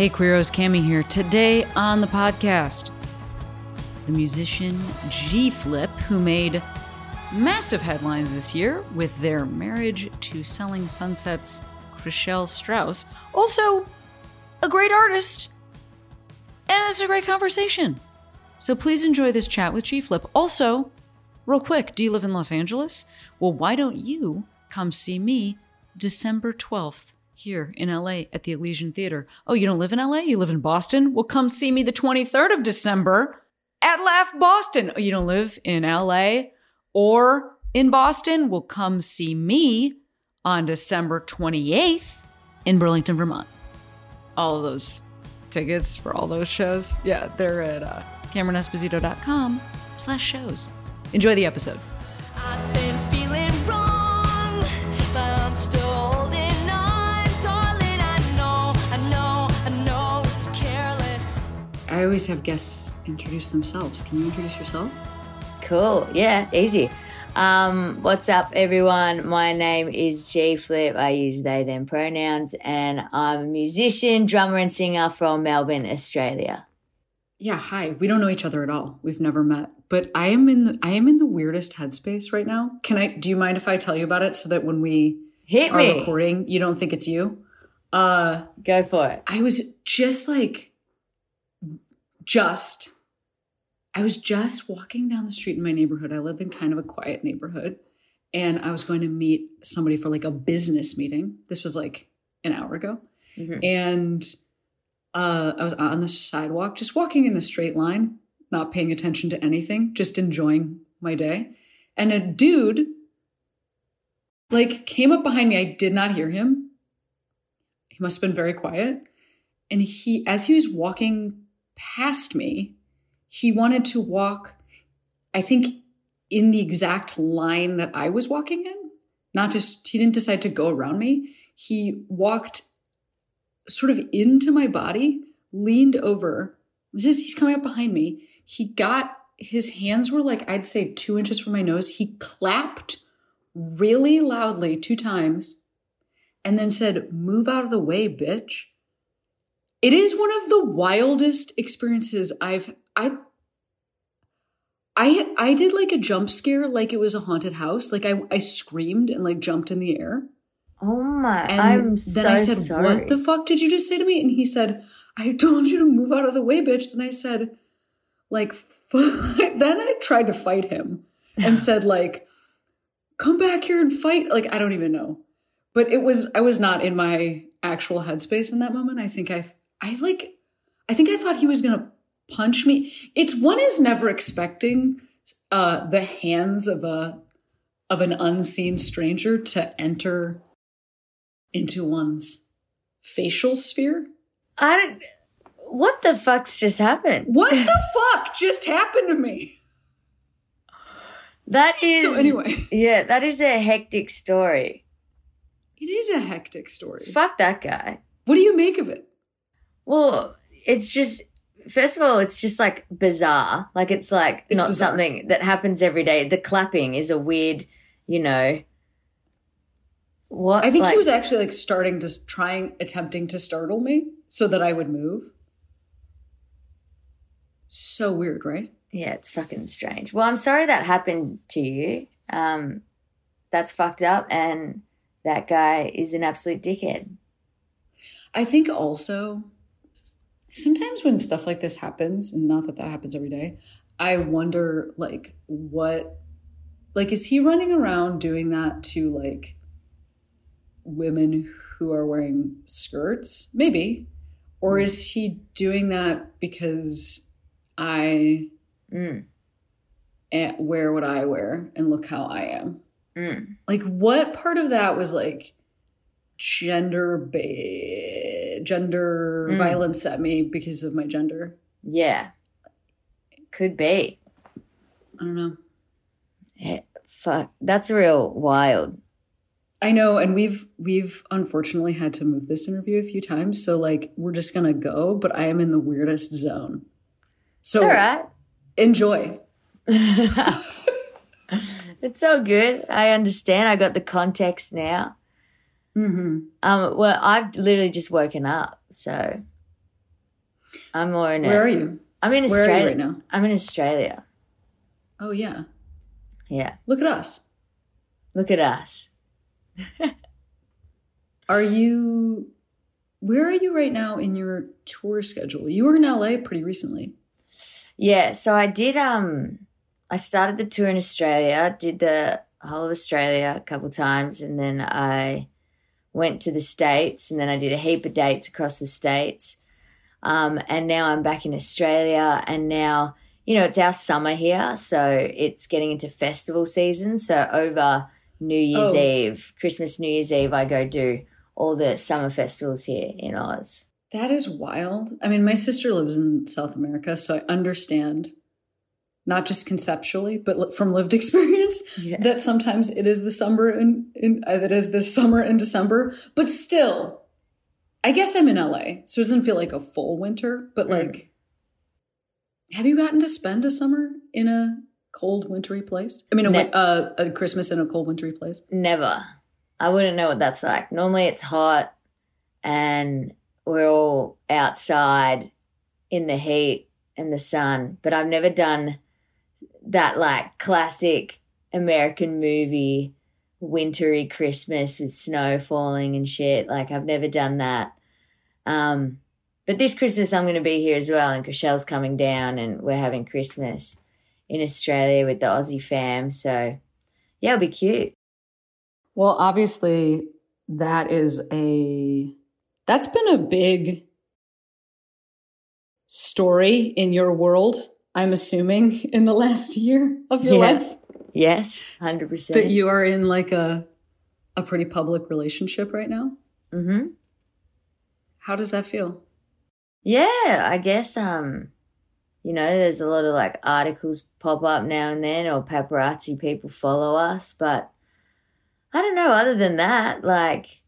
Hey, Queeros, Cami here. Today on the podcast, the musician G Flip, who made massive headlines this year with their marriage to Selling Sunset's Chrishell Stause, Also, a great artist. And it's a great conversation. So please enjoy this chat with G Flip. Also, real quick, do you live in Los Angeles? Well, why don't you come see me December 12th here in LA at the Elysian Theater? Oh, you don't live in LA? You live in Boston? Well, come see me the 23rd of December at Laugh Boston. Oh, you don't live in LA or in Boston? Well, come see me on December 28th in Burlington, Vermont. All of those tickets for all those shows, yeah, they're at uh, CameronEsposito.com slash shows. Enjoy the episode. I always have guests introduce themselves. Can you introduce yourself? Cool. Yeah, easy. Um, what's up, everyone? My name is G Flip. I use they, them pronouns, and I'm a musician, drummer, and singer from Melbourne, Australia. Yeah, hi. We don't know each other at all. We've never met. But I am in the I am in the weirdest headspace right now. Can I do you mind if I tell you about it so that when we Hit are me. recording, you don't think it's you? Uh Go for it. I was just like just I was just walking down the street in my neighborhood. I live in kind of a quiet neighborhood. And I was going to meet somebody for like a business meeting. This was like an hour ago. Mhm. And uh, I was on the sidewalk, just walking in a straight line, not paying attention to anything, just enjoying my day. And a dude like came up behind me. I did not hear him. He must have been very quiet. And he, as he was walking past me, he wanted to walk, I think, in the exact line that I was walking in. Not just, he didn't decide to go around me. He walked sort of into my body, leaned over. This is, he's coming up behind me. He got, his hands were like, I'd say two inches from my nose. He clapped really loudly two times and then said, Move out of the way, bitch. It is one of the wildest experiences I've I I I did like a jump scare like it was a haunted house. Like I I screamed and like jumped in the air. Oh my! And I'm then so I said, sorry. What the fuck did you just say to me? And he said, I told you to move out of the way, bitch. Then I said, like, then I tried to fight him and said, like, come back here and fight. Like, I don't even know. But it was, I was not in my actual headspace in that moment. I think I, I like, I think I thought he was going to punch me. It's one is never expecting uh, the hands of a, of an unseen stranger to enter into one's facial sphere. I don't. What the fuck's just happened? What the fuck just happened to me? That is. So anyway, Yeah, that is a hectic story. it is a hectic story. Fuck that guy. What do you make of it? Well, it's just first of all, it's just like bizarre. Like it's like It's not bizarre. something that happens every day. The clapping is a weird, you know. What I think like- he was actually like starting to trying attempting to startle me so that I would move. So weird, right? Yeah, it's fucking strange. Well, I'm sorry that happened to you. Um, that's fucked up, and that guy is an absolute dickhead. I think also sometimes when stuff like this happens, and not that that happens every day, I wonder like what, like, is he running around doing that to like women who are wearing skirts? Maybe. Or is he doing that because I Mm, wear what I wear and look how I am? mm. Like, what part of that was like gender ba- gender Mm. violence at me because of my gender. Yeah. Could be. I don't know. Yeah, fuck. That's real wild. I know, and we've we've unfortunately had to move this interview a few times, so like we're just gonna go, but I am in the weirdest zone. So It's all right. enjoy. it's so good. I understand. I got the context now. Mm-hmm. Um, well, I've literally just woken up, so I'm more in. Where a, are you? I'm in Where Australia right now? I'm in Australia. Oh yeah. Yeah, Look at us. look at us. Are you where are you right now in your tour schedule? You were in LA pretty recently. Yeah, so I did. Um, I started the tour in Australia, did the whole of Australia a couple times, and then I went to the states, and then I did a heap of dates across the states. Um, and now I'm back in Australia, and now you know it's our summer here, so it's getting into festival season. So over New Year's Oh. Eve, Christmas, New Year's Eve, I go do all the summer festivals here in Oz. That is wild. I mean, my sister lives in South America, so I understand not just conceptually, but from lived experience Yeah. that sometimes it is the summer in uh, that is the summer in December, but still I guess I'm in LA, so it doesn't feel like a full winter, but Mm. like have you gotten to spend a summer in a cold wintry place? I mean, a, Ne- uh, a Christmas in a cold wintry place. Never. I wouldn't know what that's like. Normally it's hot and we're all outside in the heat and the sun, but I've never done that like classic American movie wintry Christmas with snow falling and shit. Like I've never done that. Um but this Christmas I'm going to be here as well and Chrishell's coming down and we're having Christmas in Australia with the Aussie fam. So yeah, it'll be cute. Well, obviously, that is a that's been a big story in your world. I'm assuming in the last year of your Yeah. life Yes, hundred percent. that you are in like a a pretty public relationship right now. hmm How does that feel? Yeah, I guess. Um, you know, there's a lot of like articles pop up now and then, or paparazzi people follow us, but I don't know. Other than that, like,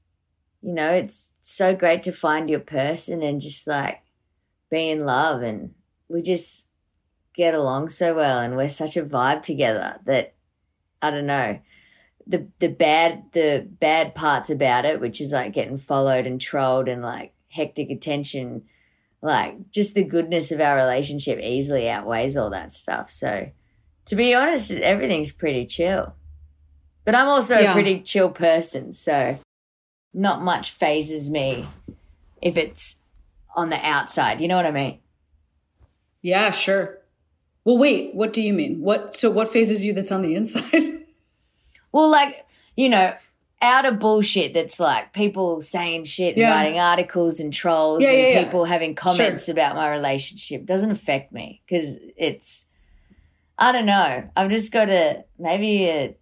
you know, it's so great to find your person and just like be in love, and we just get along so well, and we're such a vibe together that I don't know. the the bad the bad parts about it, which is like getting followed and trolled and like hectic attention, like just the goodness of our relationship easily outweighs all that stuff. So to be honest, everything's pretty chill. But I'm also Yeah. a pretty chill person, so not much phases me if it's on the outside. You know what I mean? Yeah, sure. Well, wait, what do you mean? What so what phases you that's on the inside? Well, like, you know, out of bullshit that's like people saying shit and Yeah. writing articles and trolls Yeah, and yeah, people having comments about my relationship doesn't affect me because it's, I don't know. I've just got a maybe a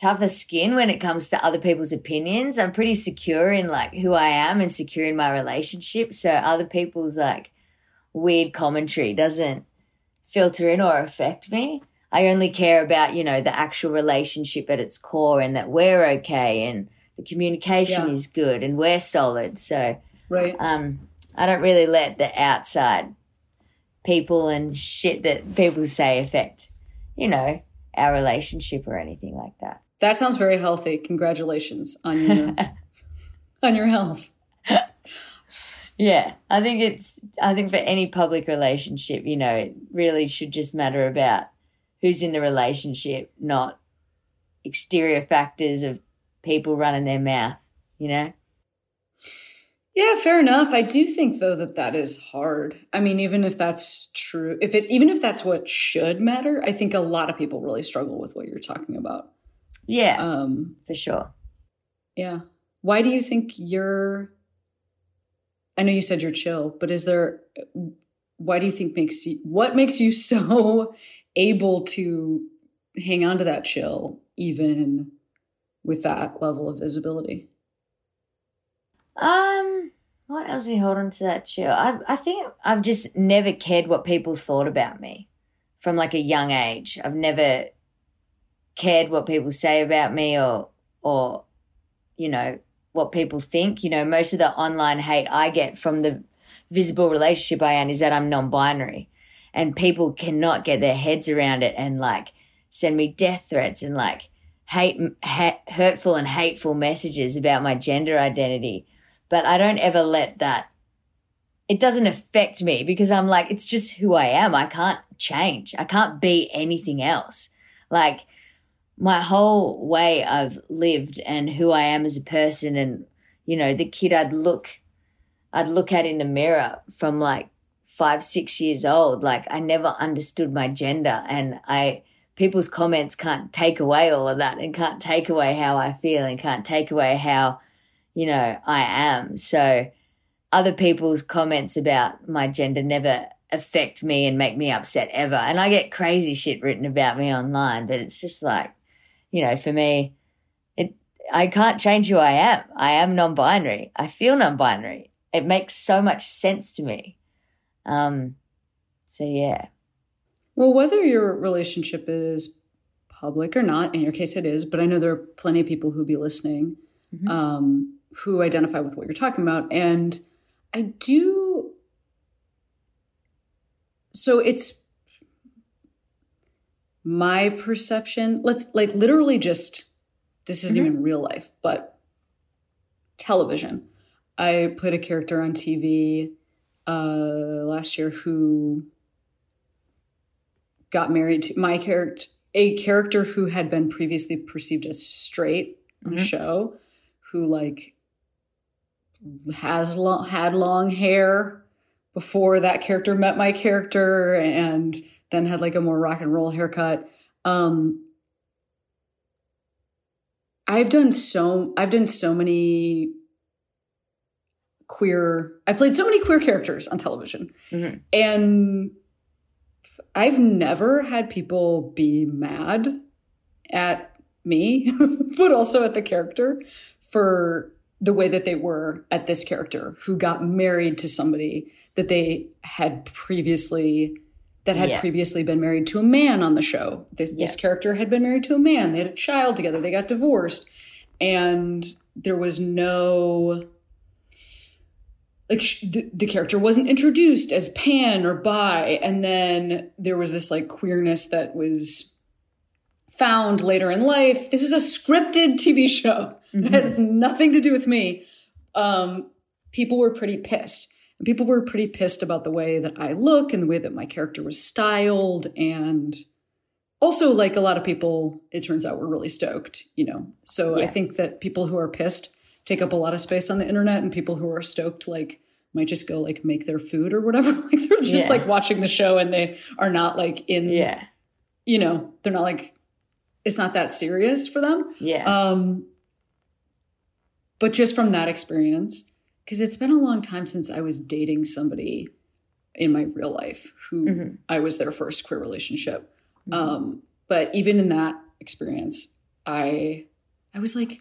tougher skin when it comes to other people's opinions. I'm pretty secure in like who I am and secure in my relationship. So other people's like weird commentary doesn't filter in or affect me. I only care about, you know, the actual relationship at its core and that we're okay and the communication Yeah. is good and we're solid. So right. um I don't really let the outside people and shit that people say affect, you know, our relationship or anything like that. That sounds very healthy. Congratulations on your on your health. Yeah, I think it's I think for any public relationship, you know, it really should just matter about who's in the relationship, not exterior factors of people running their mouth, you know? Yeah, fair enough. I do think though that that is hard. I mean, even if that's true, if it even if that's what should matter, I think a lot of people really struggle with what you're talking about. Yeah, Um, for sure. yeah. Why do you think you're I know you said you're chill, but is there why do you think makes you what makes you so able to hang on to that chill even with that level of visibility? Um, what else we hold on to that chill? I I think I've just never cared what people thought about me from like a young age. I've never cared what people say about me or or you know what people think. You know, most of the online hate I get from the visible relationship I am is that I'm non-binary, and people cannot get their heads around it and like send me death threats and like hate, ha- hurtful and hateful messages about my gender identity. But I don't ever let that. It doesn't affect me because I'm like, it's just who I am. I can't change. I can't be anything else. Like, my whole way I've lived and who I am as a person and you know the kid I'd look I'd look at in the mirror from like 5 6 years old like I never understood my gender and I people's comments can't take away all of that and can't take away how I feel and can't take away how you know I am. So other people's comments about my gender never affect me and make me upset ever. And I get crazy shit written about me online but it's just like you know, for me, it I can't change who I am. I am non-binary. I feel non-binary. It makes so much sense to me. Um, so yeah. Well, whether your relationship is public or not, in your case it is, but I know there are plenty of people who be listening Mhm. um, who identify with what you're talking about. And I do. So it's my perception. Let's like literally just, this isn't Mhm. even real life, but television. I put a character on TV uh, last year who got married to my character, a character who had been previously perceived as straight on a show, who like has long, had long hair before that character met my character, and then had like a more rock and roll haircut. Um, I've done so I've done so many queer I've played so many queer characters on television. Mhm. And I've never had people be mad at me, but also at the character for the way that they were at this character who got married to somebody that they had previously that had Yeah. previously been married to a man on the show. This, this character had been married to a man. They had a child together. They got divorced. And there was no like sh- the, the character wasn't introduced as pan or bi and then there was this like queerness that was found later in life this is a scripted tv show it has nothing to do with me um, people were pretty pissed and people were pretty pissed about the way that i look and the way that my character was styled and also like a lot of people it turns out were really stoked you know so i think that people who are pissed take up a lot of space on the internet and people who are stoked like might just go like make their food or whatever like they're just Yeah. like watching the show and they are not like in Yeah. you know they're not like it's not that serious for them Yeah. um but just from that experience because it's been a long time since i was dating somebody in my real life who Mhm. i was their first queer relationship Mhm. um but even in that experience i i was like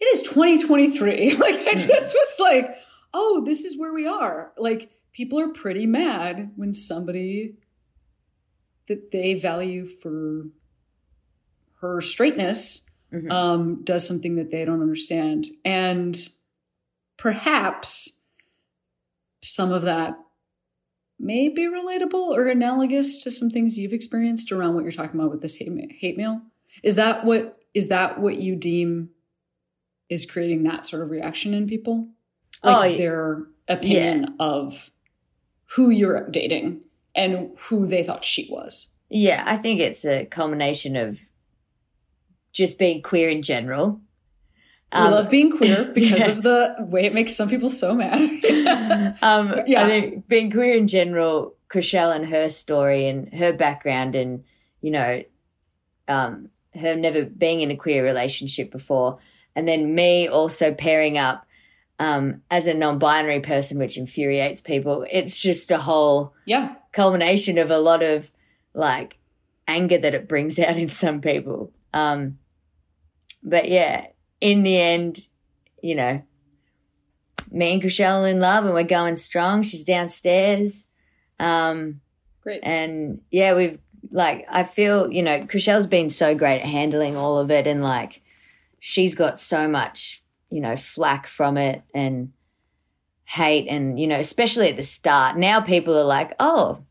it is 2023 like i Mhm. just was like oh this is where we are like people are pretty mad when somebody that they value for her straightness Mhm. um, does something that they don't understand. And perhaps some of that may be relatable or analogous to some things you've experienced around what you're talking about with this hate, ma- hate mail. Is that what is that what you deem is creating that sort of reaction in people? Like Oh, their opinion of who you're dating and who they thought she was. Yeah, I think it's a culmination of just being queer in general. We Um, love being queer because yeah. of the way it makes some people so mad. um, Yeah. I think being queer in general, Chrishell and her story and her background, and you know, um, her never being in a queer relationship before, and then me also pairing up um, as a non-binary person, which infuriates people. It's just a whole yeah. culmination of a lot of like anger that it brings out in some people. Um, but yeah, in the end, you know, me and Chrishell are in love and we're going strong. She's downstairs. Um, Great. and yeah, we've like I feel, you know, Chrishell's been so great at handling all of it and like she's got so much, you know, flack from it and hate and, you know, especially at the start. Now people are like, oh,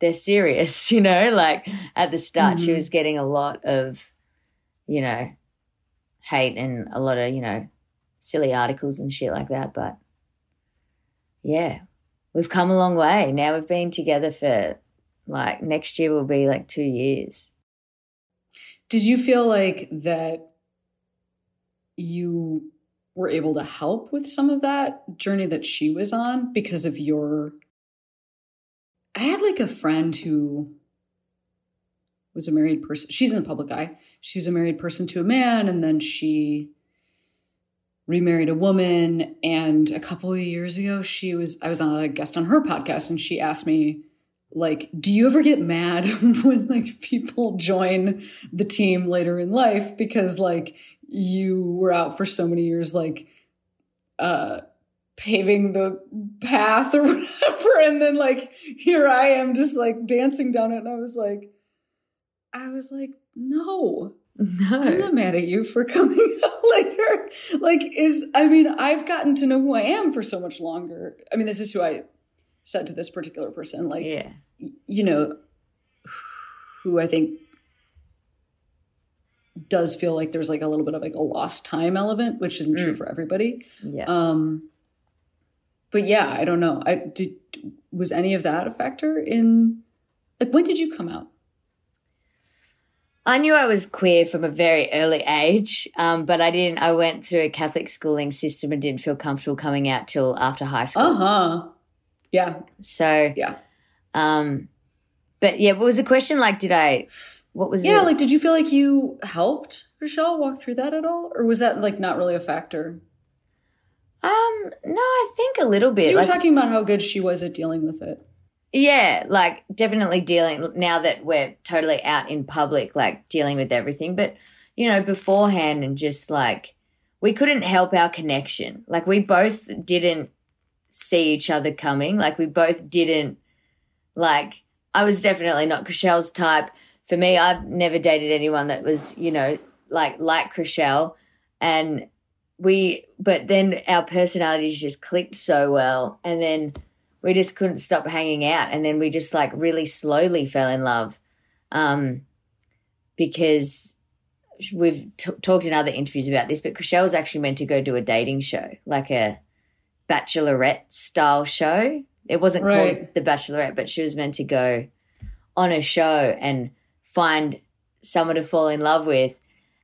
they're serious, you know, like at the start she Mhm. was getting a lot of, you know, hate and a lot of, you know, silly articles and shit like that. But yeah, we've come a long way. Now we've been together for like next year will be like two years. Did you feel like that you were able to help with some of that journey that she was on because of your I had like a friend who was a married person. She's in the public eye. She was a married person to a man and then she remarried a woman. And a couple of years ago she was I was on a guest on her podcast and she asked me like do you ever get mad when like people join the team later in life? Because like you were out for so many years like uh paving the path or whatever and then like here i am just like dancing down it. And i was like i was like no i'm not mad at you for coming out later like is i mean i've gotten to know who i am for so much longer i mean this is who i said to this particular person like Yeah. you know, who I think does feel like there's like a little bit of like a lost time element, which isn't true Mm. for everybody. Yeah. Um, but yeah, I don't know. I did. Was any of that a factor in? Like, when did you come out? I knew I was queer from a very early age, um, but I didn't. I went through a Catholic schooling system and didn't feel comfortable coming out till after high school. Uh huh. Yeah. So, Yeah. um, but yeah, what was the question? Like, did I? What was it? Yeah. it? Like, did you feel like you helped Rochelle walk through that at all, or was that like not really a factor? um, no, I think a little bit. You were Like, talking about how good she was at dealing with it. Yeah, like definitely dealing now that we're totally out in public, like dealing with everything. But, you know, beforehand and just like we couldn't help our connection. Like we both didn't see each other coming. Like we both didn't like I was definitely not Chrishell's type. For me, I've never dated anyone that was, you know, like like Chrishell. And we but then our personalities just clicked so well. And then we just couldn't stop hanging out. And then we just like really slowly fell in love um because we've t- talked in other interviews about this but Chrishell was actually meant to go do a dating show like a bachelorette style show. It wasn't called the bachelorette but she was meant to go on a show and find someone to fall in love with.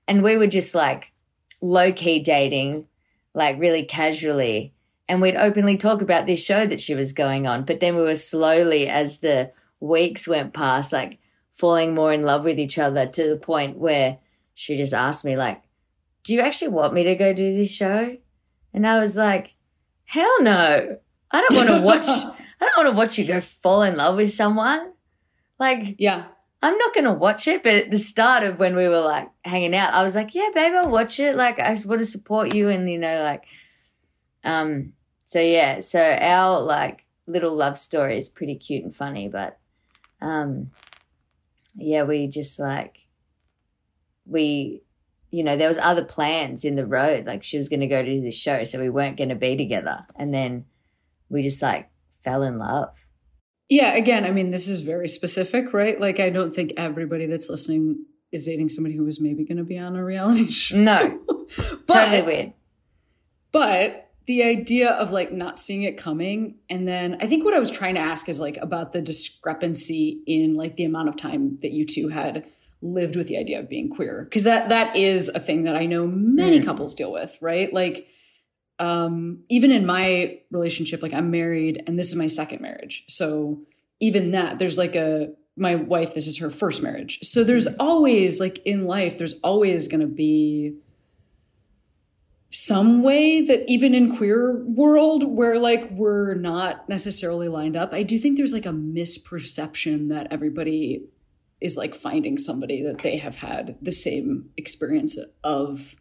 And we were just like low key dating like really casually and we'd openly talk about this show that she was going on. But then we were slowly, as the weeks went past, like falling more in love with each other to the point where she just asked me, like, "Do you actually want me to go do this show?" And I was like, "Hell no! I don't want to watch. I don't want to watch you go fall in love with someone. Like, yeah. I'm not going to watch it, but at the start of when we were like hanging out, I was like, yeah, babe, I'll watch it. Like, I just want to support you. And, you know, like, um, so yeah, so our like little love story is pretty cute and funny, but, um, yeah, we just like, we, you know, there was other plans in the road. Like she was going to go to this show, so we weren't going to be together. And then we just like fell in love. Yeah, again, I mean, this is very specific, right? Like, I don't think everybody that's listening is dating somebody who was maybe going to be on a reality show. No, but, totally weird. But the idea of like not seeing it coming. And then I think what I was trying to ask is like about the discrepancy in like the amount of time that you two had lived with the idea of being queer. Cause that, that is a thing that I know many Mm. couples deal with, right? Like, um, even in my relationship, like I'm married and this is my second marriage. So even that, there's like a, my wife, this is her first marriage. So there's always like in life, there's always going to be some way that even in queer world where like we're not necessarily lined up, I do think there's like a misperception that everybody is like finding somebody that they have had the same experience of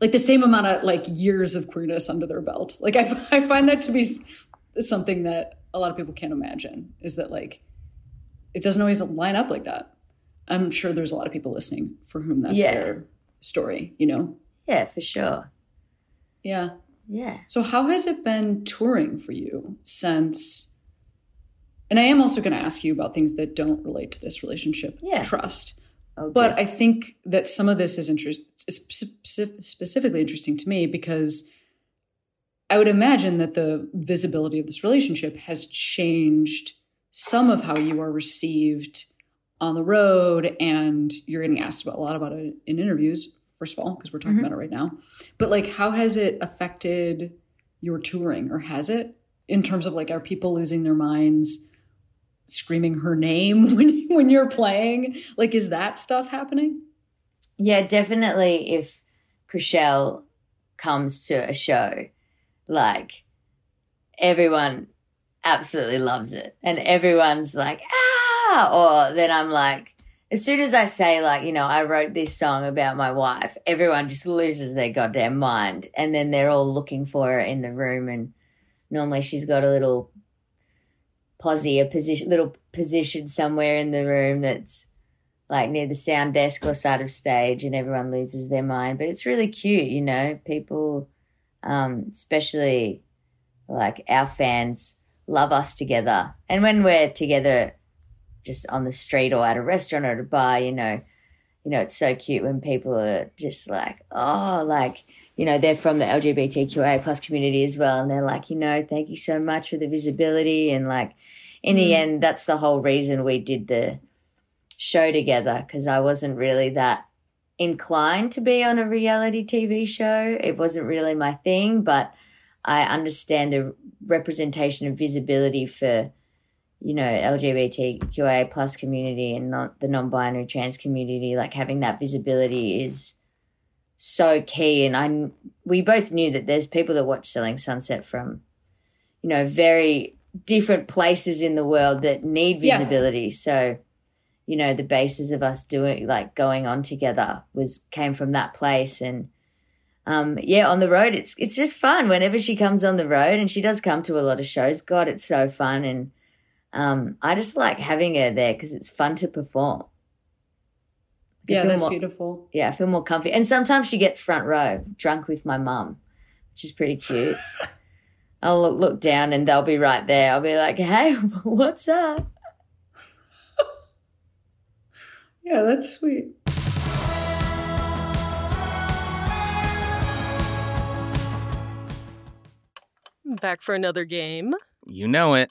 like the same amount of like years of queerness under their belt. Like I, I find that to be something that a lot of people can't imagine is that like it doesn't always line up like that. I'm sure there's a lot of people listening for whom that's Yeah. their story, you know? Yeah, for sure. Yeah. Yeah. So how has it been touring for you since and I am also going to ask you about things that don't relate to this relationship Yeah. trust. Oh, okay. But I think that some of this is interest, specifically interesting to me because I would imagine that the visibility of this relationship has changed some of how you are received on the road, and you're getting asked about a lot about it in interviews. First of all, because we're talking Mhm. about it right now, but like, how has it affected your touring, or has it in terms of like, are people losing their minds? screaming her name when when you're playing like is that stuff happening Yeah, definitely. If Chrishell comes to a show, like everyone absolutely loves it, and everyone's like ah, or then I'm like, as soon as I say like, you know, I wrote this song about my wife, everyone just loses their goddamn mind, and then they're all looking for her in the room, and normally she's got a little posse, a position, little position somewhere in the room that's like near the sound desk or side of stage and everyone loses their mind. But it's really cute you know? People um especially like our fans love us together. And when we're together just on the street or at a restaurant or at a bar you know you know it's so cute when people are just like oh like you know they're from the lgbtqa plus community as well and they're like you know thank you so much for the visibility and like in the Mm. end that's the whole reason we did the show together because I wasn't really that inclined to be on a reality TV show. It wasn't really my thing, but I understand the representation and visibility for, you know, LGBTQIA plus community and not the non-binary trans community. Like having that visibility is so key. And I, we both knew that there's people that watch Selling Sunset from, you know, very different places in the world that need Yeah. visibility. So, you know the basis of us doing like going on together was came from that place and um yeah on the road it's it's just fun whenever she comes on the road and she does come to a lot of shows god it's so fun and um i just like having her there because it's fun to perform. I yeah feel that's more- beautiful. Yeah i feel more comfy. And sometimes she gets front row drunk with my mum which is pretty cute. I'll look, look down and they'll be right there. I'll be like hey what's up? Yeah that's sweet. Back for another game. You know it.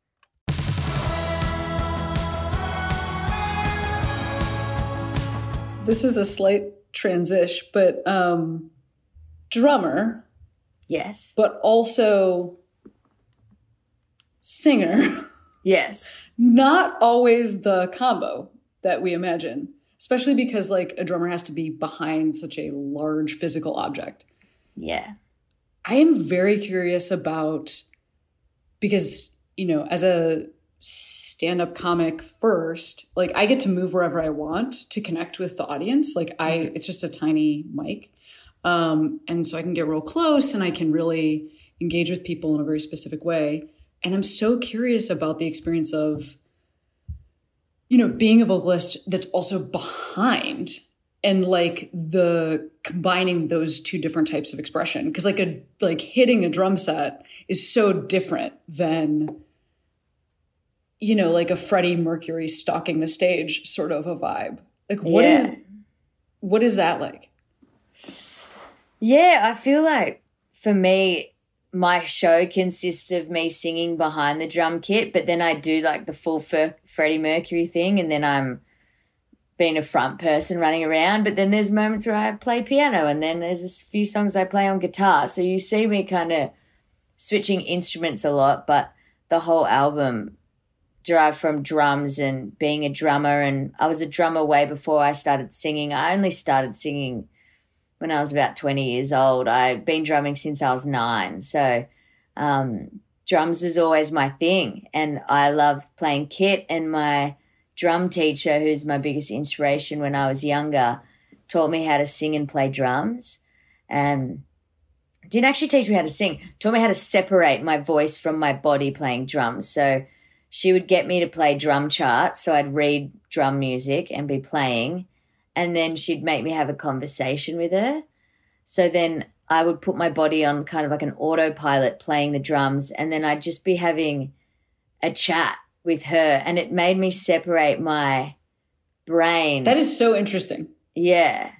This is a slight transition but um drummer. Yes. But also singer. Yes. Not always the combo that we imagine especially because like a drummer has to be behind such a large physical object. Yeah. I am very curious about because, you know, as a stand up comic first, like I get to move wherever I want to connect with the audience. Like I, it's just a tiny mic. Um, and so I can get real close and I can really engage with people in a very specific way. And I'm so curious about the experience of, you know, being a vocalist that's also behind and like the combining those two different types of expression because like a like hitting a drum set is so different than you know like a freddie mercury stalking the stage sort of a vibe like what is Yeah. what is that like Yeah, I feel like for me, my show consists of me singing behind the drum kit, but then I do like the full Fer- Freddie Mercury thing, and then I'm being a front person running around. But then there's moments where I play piano, and then there's a few songs I play on guitar. So you see me kind of switching instruments a lot, but the whole album derived from drums and being a drummer. And I was a drummer way before I started singing. I only started singing when I was about 20 years old. I'd been drumming since I was nine. So um, drums was always my thing. And I love playing kit. And my drum teacher, who's my biggest inspiration when I was younger, taught me how to sing and play drums. And didn't actually teach me how to sing, taught me how to separate my voice from my body playing drums. So she would get me to play drum charts. So I'd read drum music and be playing. And then she'd make me have a conversation with her. So then I would put my body on kind of like an autopilot playing the drums. And then I'd just be having a chat with her. And it made me separate my brain. That is so interesting. yeah.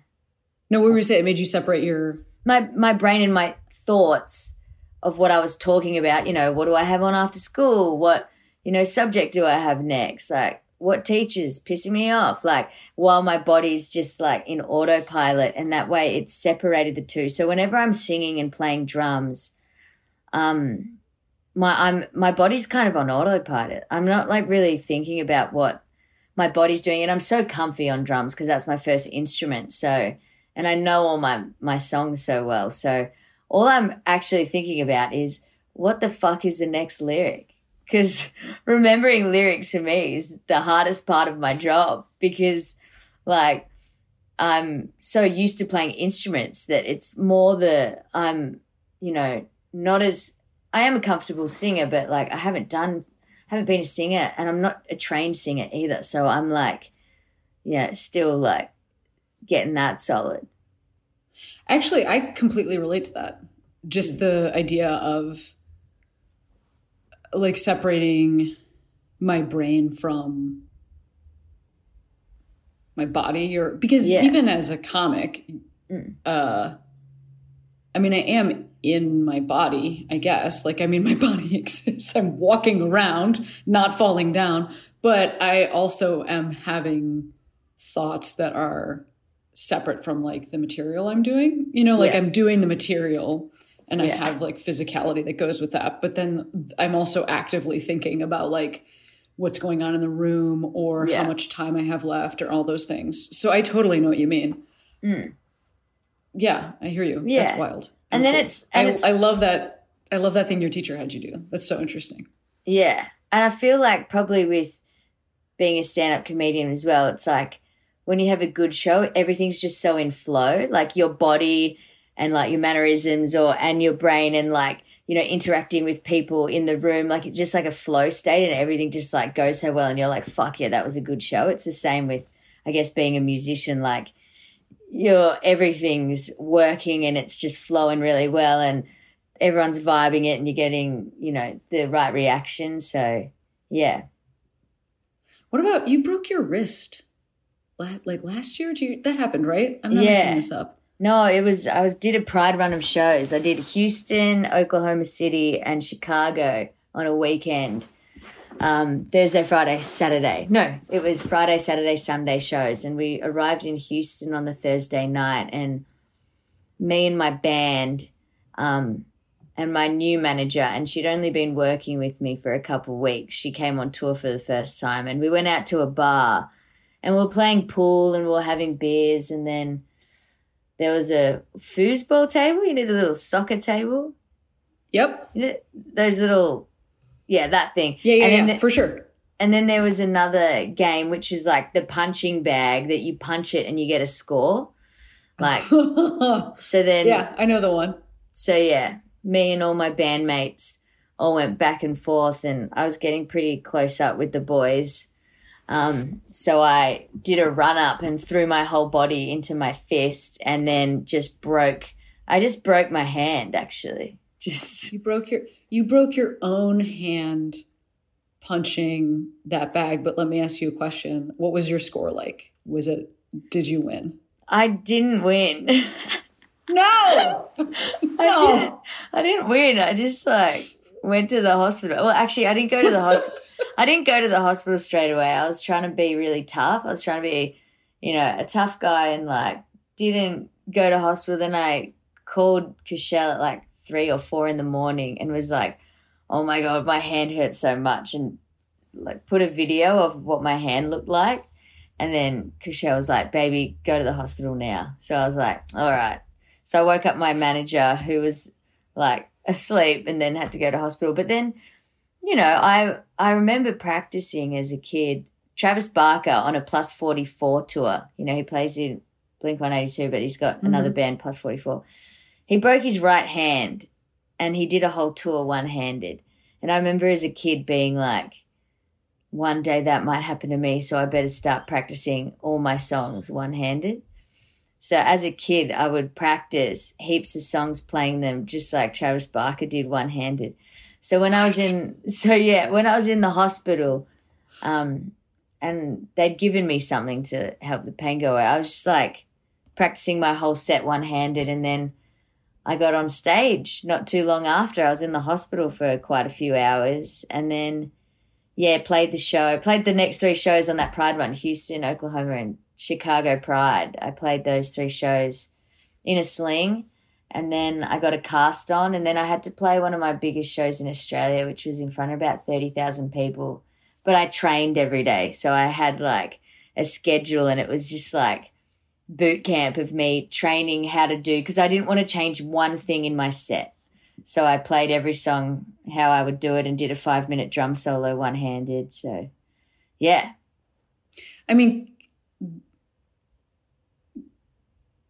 No, what were you saying? It made you separate your. my my brain and my thoughts of what I was talking about. You know, what do I have on after school? What you know subject do I have next? Like what teachers pissing me off? Like while my body's just like in autopilot, and that way it's separated the two. So whenever I'm singing and playing drums, um, my I'm my body's kind of on autopilot. I'm not like really thinking about what my body's doing, and I'm so comfy on drums because that's my first instrument. So and I know all my my songs so well. So all I'm actually thinking about is what the fuck is the next lyric? Because remembering lyrics for me is the hardest part of my job because, like, I'm so used to playing instruments that it's more the I'm, you know, not as I am a comfortable singer, but like I haven't done, haven't been a singer, and I'm not a trained singer either. So I'm like, yeah, still like getting that solid. Actually, I completely relate to that. Just hmm. the idea of like separating my brain from my body or because Yeah. even as a comic Mm. uh I mean I am in my body, I guess. Like I mean my body exists. I'm walking around, not falling down, but I also am having thoughts that are separate from like the material I'm doing. You know, like Yeah. I'm doing the material and I have like physicality that goes with that, but then I'm also actively thinking about like what's going on in the room or Yeah. how much time I have left or all those things. So I totally know what you mean. Mm. Yeah, I hear you. Yeah. That's wild. And then it's- and I, it's- I love that. I love that thing your teacher had you do. That's so interesting. Yeah. And I feel like probably with being a stand up comedian as well, it's like when you have a good show, everything's just so in flow. Like your body and like your mannerisms or and your brain and like, you know, interacting with people in the room, like it's just like a flow state and everything just like goes so well and you're like, fuck yeah, that was a good show. It's the same with I guess being a musician, like your everything's working and it's just flowing really well and everyone's vibing it and you're getting, you know, the right reaction. So, yeah. What about you broke your wrist? Like last year, do you, that happened, right? I'm not Yeah. making this up. No, it was, I was, did a pride run of shows. I did Houston, Oklahoma City, and Chicago on a weekend. Um, Thursday, Friday, Saturday. No, it was Friday, Saturday, Sunday shows. And we arrived in Houston on the Thursday night. And me and my band, um, and my new manager, and she'd only been working with me for a couple weeks. She came on tour for the first time, and we went out to a bar, and we were playing pool, and we were having beers, and then there was a foosball table. You know the little soccer table. Yep. You know those little, yeah, that thing. Yeah, yeah, and yeah, the- for sure. and then there was another game which is like the punching bag that you punch it and you get a score. Like so, then yeah, I know the one. so yeah, me and all my bandmates all went back and forth, and I was getting pretty close up with the boys. Um, so I did a run up and threw my whole body into my fist, and then just broke. I just broke my hand actually. Just You broke your you broke your own hand punching that bag. But let me ask you a question: What was your score like? Was it? Did you win? I didn't win. No. I No. didn't. I didn't win. I just like went to the hospital. Well, actually, I didn't go to the hospital. I didn't go to the hospital straight away. I was trying to be really tough. I was trying to be, you know, a tough guy and like didn't go to hospital. Then I called Chrishell at like three or four in the morning and was like, "Oh my god, my hand hurts so much," and like put a video of what my hand looked like. And then Chrishell was like, "Baby, go to the hospital now." So I was like, "All right." So I woke up my manager who was like asleep and then had to go to hospital. But then, you know, I I remember practicing as a kid. Travis Barker on a plus 44 tour. You know, he plays in Blink 182, but he's got another mm-hmm. band, plus 44. He broke his right hand and he did a whole tour one handed. And I remember as a kid being like, one day that might happen to me, so I better start practicing all my songs one handed. So as a kid, I would practice heaps of songs playing them just like Travis Barker did one handed. So when I was in, so yeah, when I was in the hospital, um, and they'd given me something to help the pain go away, I was just like practicing my whole set one handed, and then I got on stage not too long after. I was in the hospital for quite a few hours, and then yeah, played the show. Played the next three shows on that Pride run: Houston, Oklahoma, and Chicago Pride. I played those three shows in a sling, and then I got a cast on, and then I had to play one of my biggest shows in Australia, which was in front of about thirty thousand people. But I trained every day, so I had like a schedule, and it was just like boot camp of me training how to do because I didn't want to change one thing in my set. So I played every song how I would do it and did a five minute drum solo one handed. So yeah. I mean,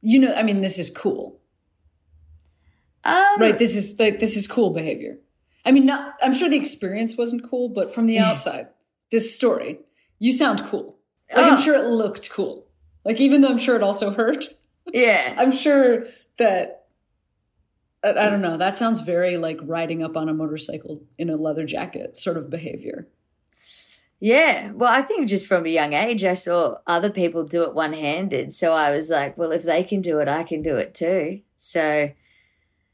you know, I mean, this is cool, Um, right? This is like this is cool behavior. I mean, not. I'm sure the experience wasn't cool, but from the outside, this story, you sound cool. Like I'm Oh. sure it looked cool. Like even though I'm sure it also hurt, yeah. I'm sure that I, I don't know. That sounds very like riding up on a motorcycle in a leather jacket sort of behavior. Yeah. Well, I think just from a young age, I saw other people do it one handed. So I was like, well, if they can do it, I can do it too. So,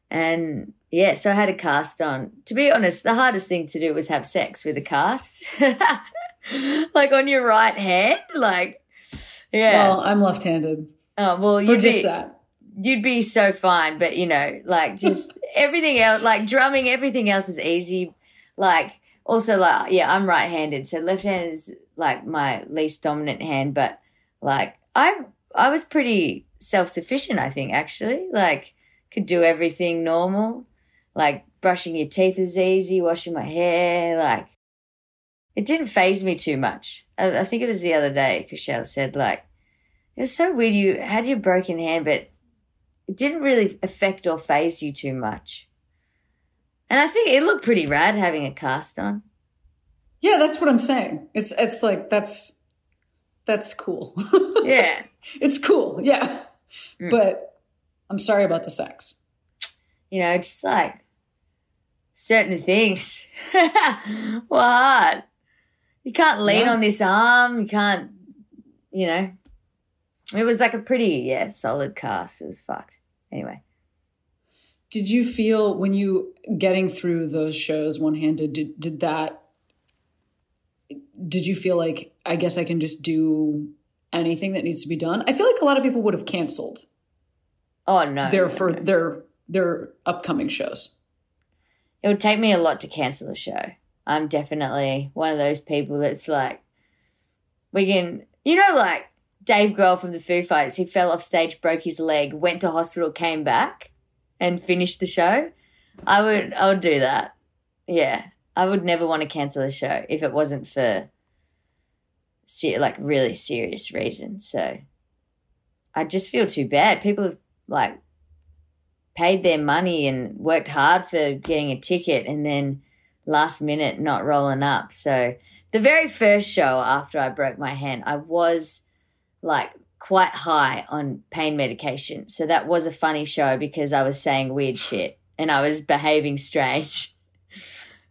and yeah, so I had a cast on. To be honest, the hardest thing to do was have sex with a cast. like on your right hand. Like, yeah. Well, I'm left-handed oh, well, you'd just be, that. you'd be so fine, but you know, like just everything else, like drumming, everything else is easy. Like also, like yeah, I'm right-handed, so left hand is like my least dominant hand. But like I, I was pretty self-sufficient. I think actually, like could do everything normal. Like brushing your teeth was easy, washing my hair, like. It didn't phase me too much. I, I think it was the other day, Chrishell said, like, it was so weird. You had your broken hand, but it didn't really affect or phase you too much. And I think it looked pretty rad having a cast on. Yeah, that's what I'm saying. It's it's like that's that's cool. Yeah. it's cool. Yeah. Mm. But I'm sorry about the sex. you know, just like certain things what? You can't lean Yeah. on this arm. You can't, you know. It was like a pretty, yeah, solid cast. It was fucked. Anyway. Did you feel when you getting through those shows one handed, did, did that, did you feel like, I guess I can just do anything that needs to be done? I feel like a lot of people would have canceled Oh, no. their, no, for no. their, their upcoming shows. it would take me a lot to cancel a show. I'm definitely one of those people that's like, we can, you know, like Dave Grohl from the Foo Fighters. He fell off stage, broke his leg, went to hospital, came back, and finished the show. I would, I would do that. Yeah, I would never want to cancel a show if it wasn't for, like, really serious reasons. So, I just feel too bad. People have like paid their money and worked hard for getting a ticket and then last minute not rolling up. So the very first show after I broke my hand, I was like quite high on pain medication. So that was a funny show because I was saying weird shit and I was behaving strange.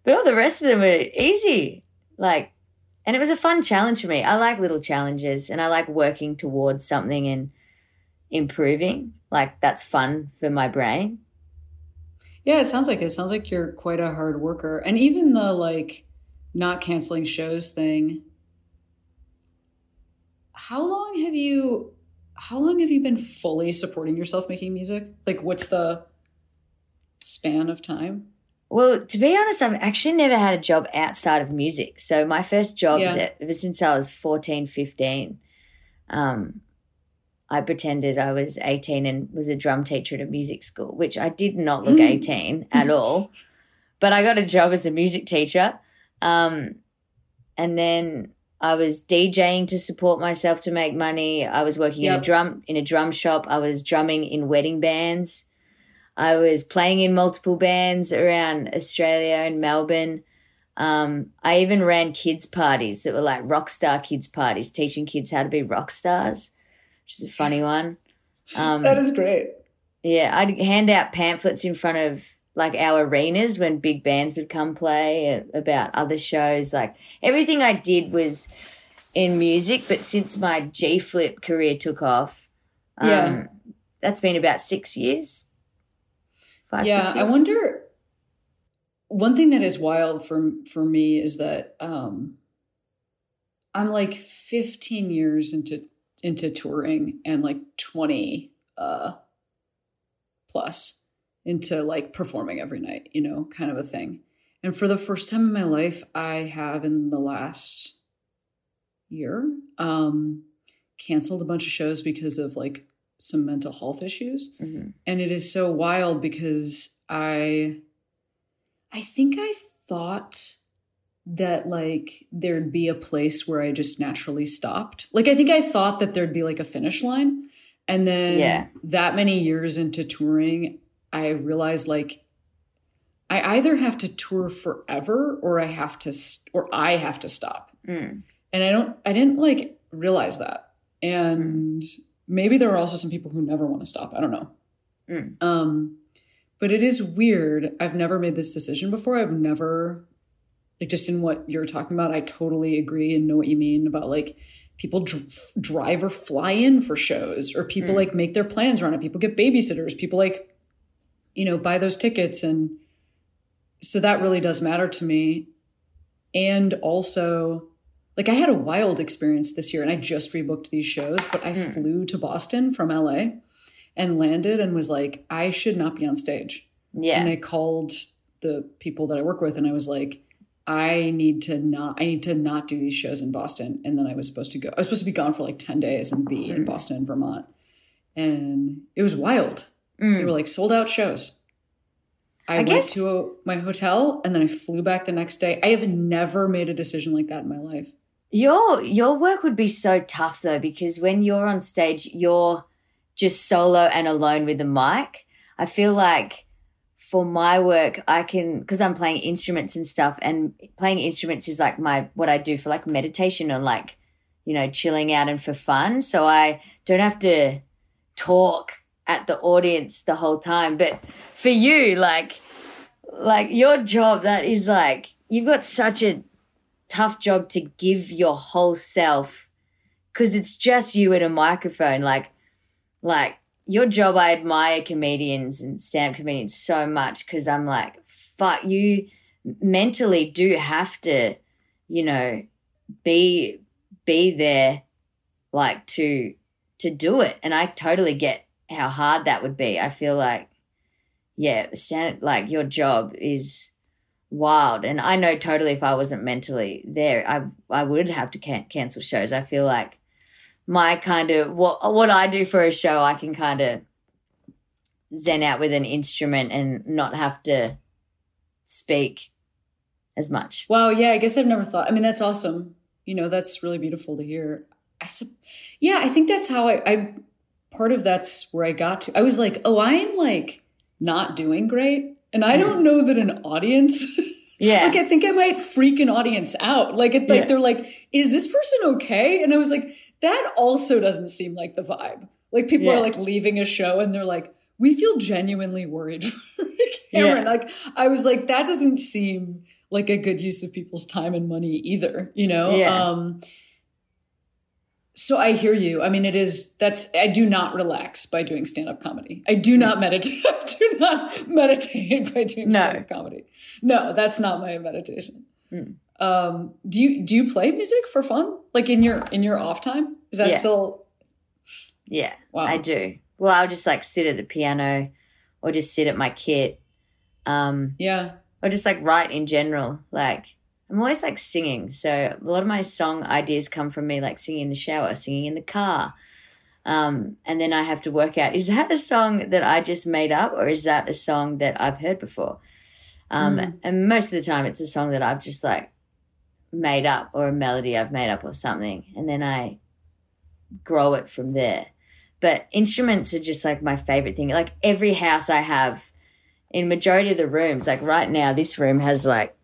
But all the rest of them were easy. Like and it was a fun challenge for me. I like little challenges and I like working towards something and improving. Like that's fun for my brain. Yeah, it sounds like it. it sounds like you're quite a hard worker. And even the like not canceling shows thing. How long have you how long have you been fully supporting yourself making music? Like what's the span of time? Well, to be honest, I've actually never had a job outside of music. So my first job Yeah. ever since I was 14, 15, um, I pretended I was 18 and was a drum teacher at a music school, which I did not look Mm. 18 at all. But I got a job as a music teacher. Um, and then I was DJing to support myself to make money. I was working in a drum in a drum shop. I was drumming in wedding bands. I was playing in multiple bands around Australia and Melbourne. Um, I even ran kids' parties that were like rock star kids' parties, teaching kids how to be rock stars, which is a funny one. Um, that is great. yeah, I'd hand out pamphlets in front of like our arenas when big bands would come play uh, about other shows. Like everything I did was in music, but since my G Flip career took off, um, Yeah. that's been about six years. Five, yeah, six I wonder. One thing that is wild for for me is that um, I'm like 15 years into into touring and like 20 uh, plus into like performing every night, you know, kind of a thing. And for the first time in my life, I have in the last year um, canceled a bunch of shows because of like some mental health issues Mhm. and it is so wild because i i think i thought that like there'd be a place where i just naturally stopped. Like i think i thought that there'd be like a finish line and then Yeah. that many years into touring i realized like i either have to tour forever or i have to or i have to stop. Mm. and i don't i didn't like realize that. And maybe there are also some people who never want to stop. I don't know. Mm. um but it is weird. I've never made this decision before. I've never like just in what you're talking about i totally agree and know what you mean about like people dr- drive or fly in for shows or people Mm. like make their plans around it people get babysitters people like you know buy those tickets and so that really does matter to me and also like I had a wild experience this year and I just rebooked these shows, but I Mm. flew to Boston from LA and landed and was like, I should not be on stage. Yeah. And I called the people that I work with and I was like, I need to not I need to not do these shows in Boston. And then I was supposed to go I was supposed to be gone for like 10 days and be in Mm. Boston and Vermont. And it was wild. Mm. They were like sold out shows. I, I went guess- to a, my hotel and then I flew back the next day. I have never made a decision like that in my life. Your your work would be so tough though because when you're on stage, you're just solo and alone with the mic. I feel like for my work, I can because I'm playing instruments and stuff, and playing instruments is like my what I do for like meditation and like you know chilling out and for fun. So I don't have to talk at the audience the whole time. But for you, like like your job, that is like you've got such a tough job to give your whole self because it's just you at a microphone like like your job i admire comedians and stand up comedians so much because i'm like fuck you mentally do have to you know be be there like to to do it. And i totally get how hard that would be. I feel like yeah stand like your job is wild. And i know totally if i wasn't mentally there i i would have to can- cancel shows. I feel like my kind of what what i do for a show i can kind of zen out with an instrument and not have to speak as much Wow, yeah, I guess I've never thought. I mean, that's awesome. You know, that's really beautiful to hear. I sup- yeah, I think that's how I, I part of that's where I got to. I was like, oh, I'm like not doing great, and I don't know that an audience. yeah like I think I might freak an audience out. Like it, like Yeah. they're like, "Is this person okay?" And I was like, "That also doesn't seem like the vibe." Like people Yeah. are like leaving a show and they're like, "We feel genuinely worried for Cameron." Yeah. Like I was like, "That doesn't seem like a good use of people's time and money either." You know? Yeah. Um, So I hear you. I mean, it is that's I do not relax by doing stand up comedy. I do not meditate. I do not meditate by doing No. stand up comedy. No, that's not my meditation. Mm. Um, do you do you play music for fun? Like in your in your off time? Is that Yeah. still Yeah, wow? I do. Well, I'll just like sit at the piano or just sit at my kit. Um, Yeah. or just like write in general. Like I'm always like singing, so a lot of my song ideas come from me like singing in the shower, singing in the car. Um, and then I have to work out is that a song that I just made up or is that a song that I've heard before? Um, Mm. And most of the time it's a song that I've just like made up or a melody I've made up or something. And then I grow it from there. But instruments are just like my favorite thing. Like every house I have, in majority of the rooms, like right now, this room has like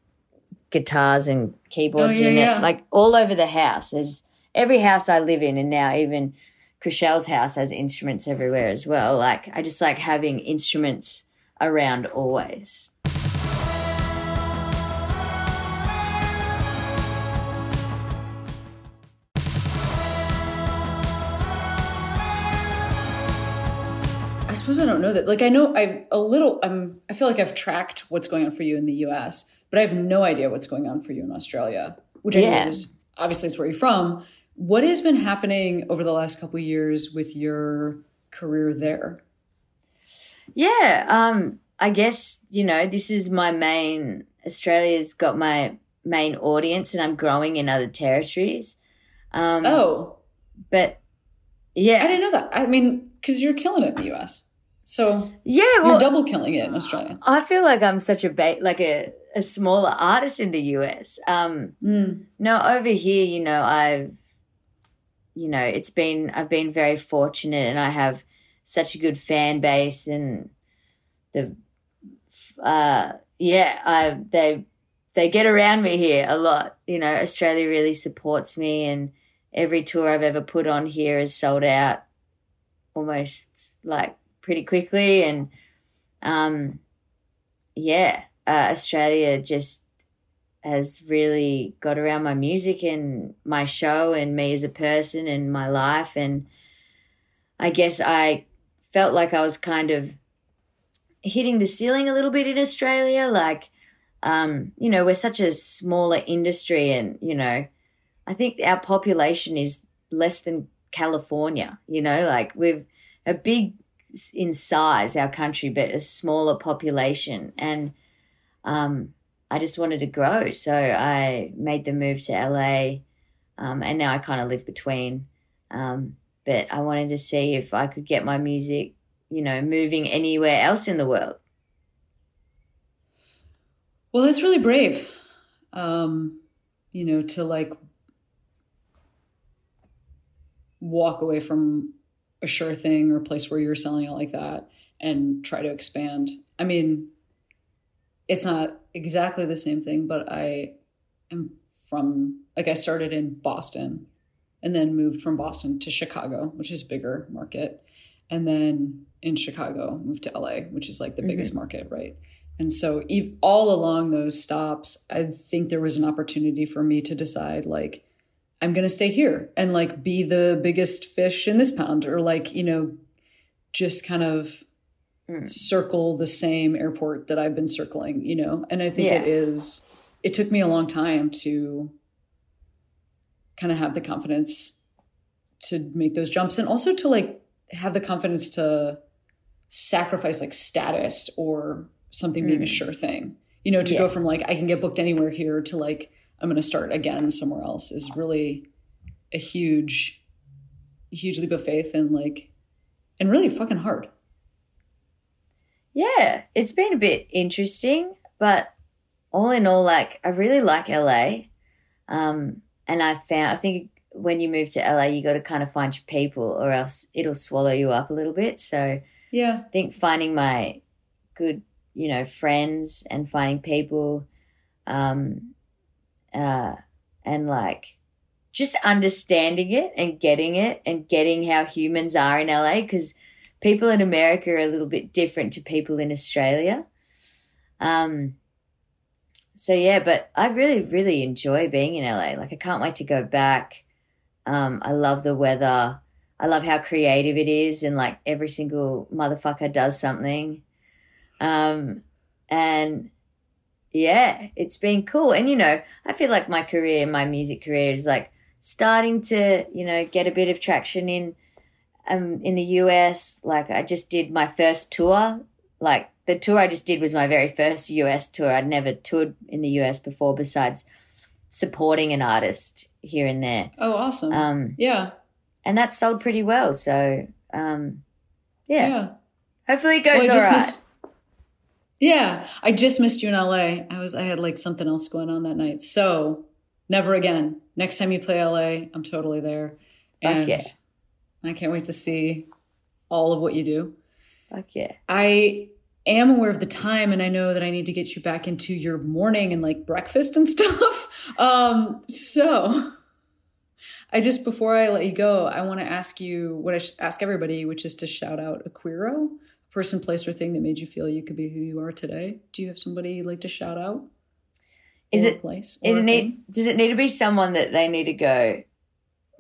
guitars and keyboards Oh, yeah, in yeah. it, like all over the house. There's every house I live in, and now even Chrishell's house has instruments everywhere as well. Like I just like having instruments around always. Suppose I don't know that. Like I know I a little I'm I feel like I've tracked what's going on for you in the US, but I have no idea what's going on for you in Australia, which I Yeah. know is obviously it's where you're from. What has been happening over the last couple of years with your career there? Yeah, um, I guess you know this is my main. Australia's got my main audience, and I'm growing in other territories. Um, Oh, but yeah, I didn't know that. I mean, because you're killing it in the US. So yeah. you're Well, double killing it in Australia. I feel like I'm such a ba- like a, a smaller artist in the US. Um, Mm. no, over here, you know, I've, you know, it's been I've been very fortunate, and I have such a good fan base, and the, uh, yeah, I they they get around me here a lot. You know, Australia really supports me, and every tour I've ever put on here is sold out almost like pretty quickly, and um, yeah, uh, Australia just has really got around my music and my show and me as a person and my life. And I guess I felt like I was kind of hitting the ceiling a little bit in Australia like um you know we're such a smaller industry and you know I think our population is less than California you know like we've a big in size our country but a smaller population and um I just wanted to grow. So I made the move to LA, um, and now I kind of live between. Um, but I wanted to see if I could get my music, you know, moving anywhere else in the world. Well, that's really brave. Um, you know, to like walk away from a sure thing or a place where you're selling it like that and try to expand. I mean, it's not exactly the same thing, but I am from like I started in Boston and then moved from Boston to Chicago, which is a bigger market. And then in Chicago, moved to LA, which is like the biggest mm-hmm. market, right? And so all along those stops, I think there was an opportunity for me to decide like I'm going to stay here and like be the biggest fish in this pond or like, you know, just kind of Mm. circle the same airport that I've been circling, you know? And I think Yeah. it is, it took me a long time to kind of have the confidence to make those jumps and also to like have the confidence to sacrifice like status or something being a sure thing. You know, to go from like I can get booked anywhere here to like I'm going to start again somewhere else is really a huge huge leap of faith and like and really fucking hard. Yeah, it's been a bit interesting, but all in all, like I really like LA. Um, and I found I think when you move to LA, you got to kind of find your people, or else it'll swallow you up a little bit. So Yeah. I think finding my good, you know, friends and finding people, um, uh, and like just understanding it and getting it and getting how humans are in LA because people in America are a little bit different to people in Australia. Um, so yeah, but I really, really enjoy being in LA. Like I can't wait to go back. Um, I love the weather. I love how creative it is, and like every single motherfucker does something. Um, and yeah, it's been cool. And you know, I feel like my career, my music career, is like starting to you know get a bit of traction in um in the US. Like I just did my first tour. Like the tour I just did was my very first US tour. I'd never toured in the US before, besides supporting an artist here and there. Oh, awesome. Um, yeah. and that sold pretty well. So um, yeah. Yeah. hopefully it goes Well, all right. Yeah, I just missed you in LA. I was I had like something else going on that night. So never again. Next time you play LA, I'm totally there. Fuck And yeah. I can't wait to see all of what you do. Fuck yeah. I am aware of the time and I know that I need to get you back into your morning and like breakfast and stuff. Um, so I just, before I let you go, I want to ask you what I should ask everybody, which is to shout out a queero, a person, place, or thing that made you feel you could be who you are today. Do you have somebody you'd like to shout out? Is it- place? Or it need, does it need to be someone that they need to go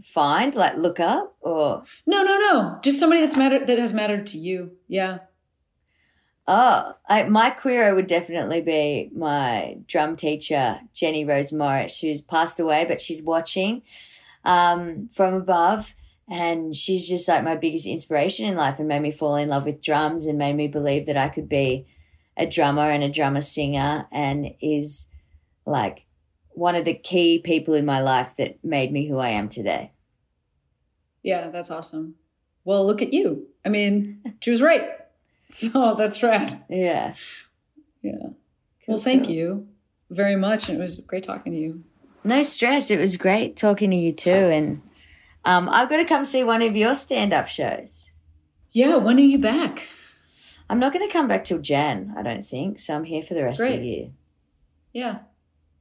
find, like look up, or No, no, no. Just somebody that's mattered that has mattered to you. Yeah. oh, I, my queero would definitely be my drum teacher, Jenny Rose Morris, who's passed away, but she's watching um, from above. And she's just like my biggest inspiration in life and made me fall in love with drums and made me believe that I could be a drummer and a drummer singer and is like one of the key people in my life that made me who I am today. Yeah, that's awesome. Well, look at you. I mean, she was right. So that's rad. Yeah. Yeah. Cool, Well, thank cool. you very much. And it was great talking to you. No stress. It was great talking to you too. And um, I've got to come see one of your stand up shows. Yeah. When are you back? I'm not going to come back till Jan, I don't think. So I'm here for the rest of the year. Yeah.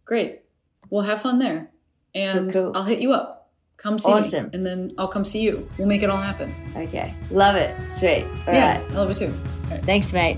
Great. Well, have fun there. And Cool, cool. I'll hit you up. Come see Awesome. me. And then I'll come see you. We'll make it all happen. Okay. Love it. Sweet. All right. yeah. I love it too. Right. Thanks, mate.